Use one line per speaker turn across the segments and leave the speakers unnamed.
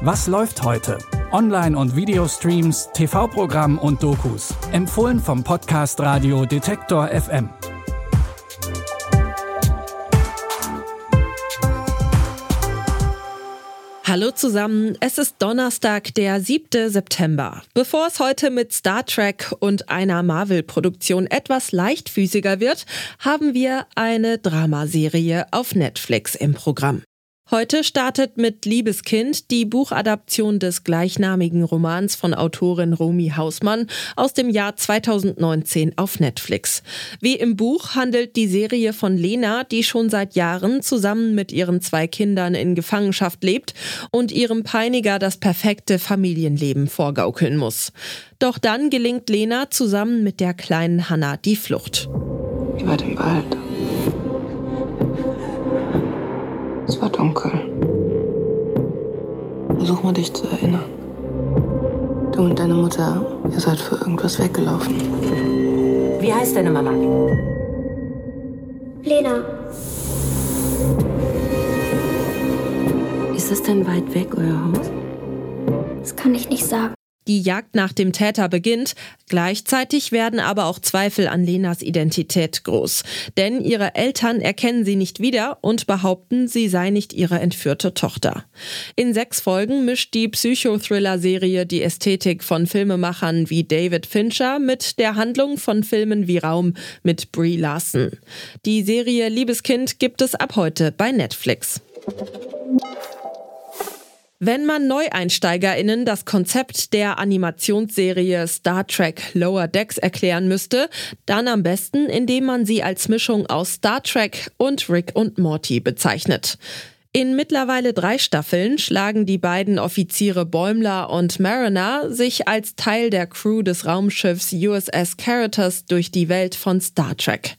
Was läuft heute? Online- und Videostreams, TV-Programm und Dokus. Empfohlen vom Podcast Radio Detektor FM.
Hallo zusammen, es ist Donnerstag, der 7. September. Bevor es heute mit Star Trek und einer Marvel-Produktion etwas leichtfüßiger wird, haben wir eine Dramaserie auf Netflix im Programm. Heute startet mit Liebeskind die Buchadaption des gleichnamigen Romans von Autorin Romy Hausmann aus dem Jahr 2019 auf Netflix. Wie im Buch handelt die Serie von Lena, die schon seit Jahren zusammen mit ihren zwei Kindern in Gefangenschaft lebt und ihrem Peiniger das perfekte Familienleben vorgaukeln muss. Doch dann gelingt Lena zusammen mit der kleinen Hanna die Flucht.
Über den Wald. Es war dunkel. Versuch mal dich zu erinnern. Du und deine Mutter, ihr seid für irgendwas weggelaufen.
Wie heißt deine Mama?
Lena,
Ist es denn weit weg, euer Haus?
das kann ich nicht sagen.
Die Jagd nach dem Täter beginnt, gleichzeitig werden aber auch Zweifel an Lenas Identität groß. Denn ihre Eltern erkennen sie nicht wieder und behaupten, sie sei nicht ihre entführte Tochter. In sechs Folgen mischt die Psychothriller-Serie die Ästhetik von Filmemachern wie David Fincher mit der Handlung von Filmen wie Raum mit Brie Larson. Die Serie Liebeskind gibt es ab heute bei Netflix. Wenn man NeueinsteigerInnen das Konzept der Animationsserie Star Trek Lower Decks erklären müsste, dann am besten, indem man sie als Mischung aus Star Trek und Rick und Morty bezeichnet. In mittlerweile drei Staffeln schlagen die beiden Offiziere Bäumler und Mariner sich als Teil der Crew des Raumschiffs USS Caritas durch die Welt von Star Trek.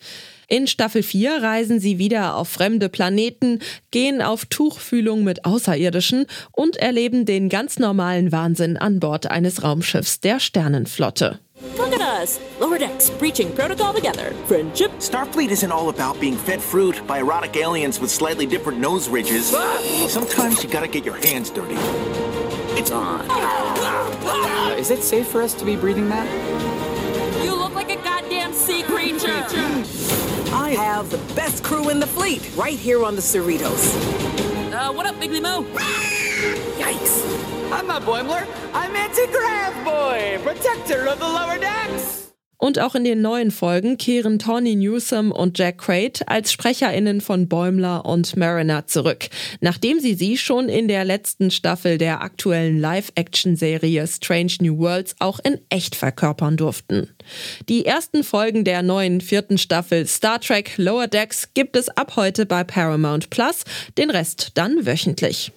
In Staffel 4 reisen sie wieder auf fremde Planeten, gehen auf Tuchfühlung mit Außerirdischen und erleben den ganz normalen Wahnsinn an Bord eines Raumschiffs der Sternenflotte.
Look at us! Lower decks, breaching protocol together. Friendship.
Starfleet isn't all about being fed fruit by erotic aliens with slightly different nose ridges. Sometimes you gotta get your hands dirty. It's on.
Uh, is it safe for us to be breathing that?
Sea creature.
I have the best crew in the fleet right here on the Cerritos.
Uh, what up, Bigly Mo?
Yikes.
I'm not Boimler. I'm Anti-Grav Boy, protector of the lower decks.
Und auch in den neuen Folgen kehren Tawny Newsom und Jack Quaid als SprecherInnen von Bäumler und Mariner zurück, nachdem sie sie schon in der letzten Staffel der aktuellen Live-Action-Serie Strange New Worlds auch in echt verkörpern durften. Die ersten Folgen der neuen vierten Staffel Star Trek Lower Decks gibt es ab heute bei Paramount Plus, den Rest dann wöchentlich.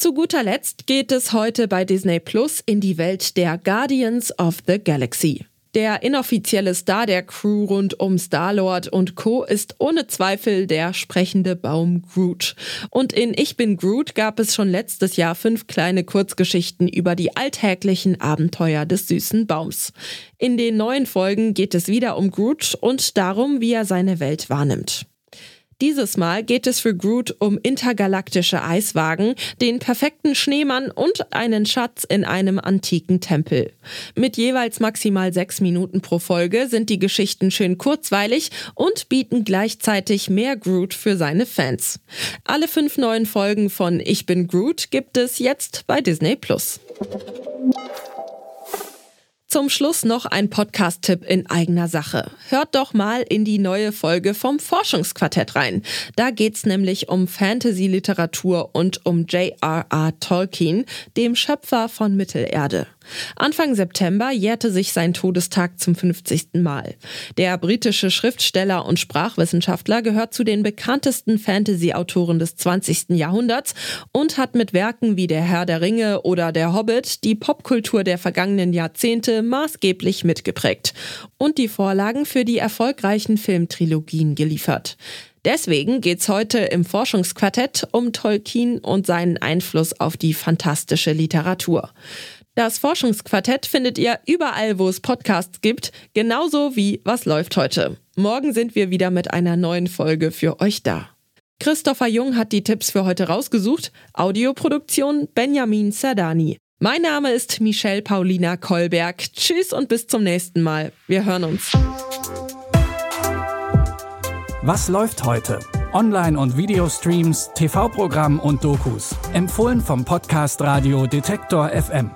Zu guter Letzt geht es heute bei Disney Plus in die Welt der Guardians of the Galaxy. Der inoffizielle Star der Crew rund um Star-Lord und Co. ist ohne Zweifel der sprechende Baum Groot. Und in Ich bin Groot gab es schon letztes Jahr fünf kleine Kurzgeschichten über die alltäglichen Abenteuer des süßen Baums. In den neuen Folgen geht es wieder um Groot und darum, wie er seine Welt wahrnimmt. Dieses Mal geht es für Groot um intergalaktische Eiswagen, den perfekten Schneemann und einen Schatz in einem antiken Tempel. Mit jeweils maximal sechs Minuten pro Folge sind die Geschichten schön kurzweilig und bieten gleichzeitig mehr Groot für seine Fans. Alle fünf neuen Folgen von Ich bin Groot gibt es jetzt bei Disney Plus. Zum Schluss noch ein Podcast-Tipp in eigener Sache. Hört doch mal in die neue Folge vom Forschungsquartett rein. Da geht's nämlich um Fantasy-Literatur und um J.R.R. Tolkien, dem Schöpfer von Mittelerde. Anfang September jährte sich sein Todestag zum 50. Mal. Der britische Schriftsteller und Sprachwissenschaftler gehört zu den bekanntesten Fantasy-Autoren des 20. Jahrhunderts und hat mit Werken wie Der Herr der Ringe oder Der Hobbit die Popkultur der vergangenen Jahrzehnte maßgeblich mitgeprägt und die Vorlagen für die erfolgreichen Filmtrilogien geliefert. Deswegen geht's heute im Forschungsquartett um Tolkien und seinen Einfluss auf die fantastische Literatur. Das Forschungsquartett findet ihr überall, wo es Podcasts gibt, genauso wie Was läuft heute. Morgen sind wir wieder mit einer neuen Folge für euch da. Christopher Jung hat die Tipps für heute rausgesucht. Audioproduktion Benjamin Sardani. Mein Name ist Michelle Paulina Kolberg. Tschüss und bis zum nächsten Mal. Wir hören uns.
Was läuft heute? Online- und Videostreams, TV-Programm und Dokus. Empfohlen vom Podcast Radio Detektor FM.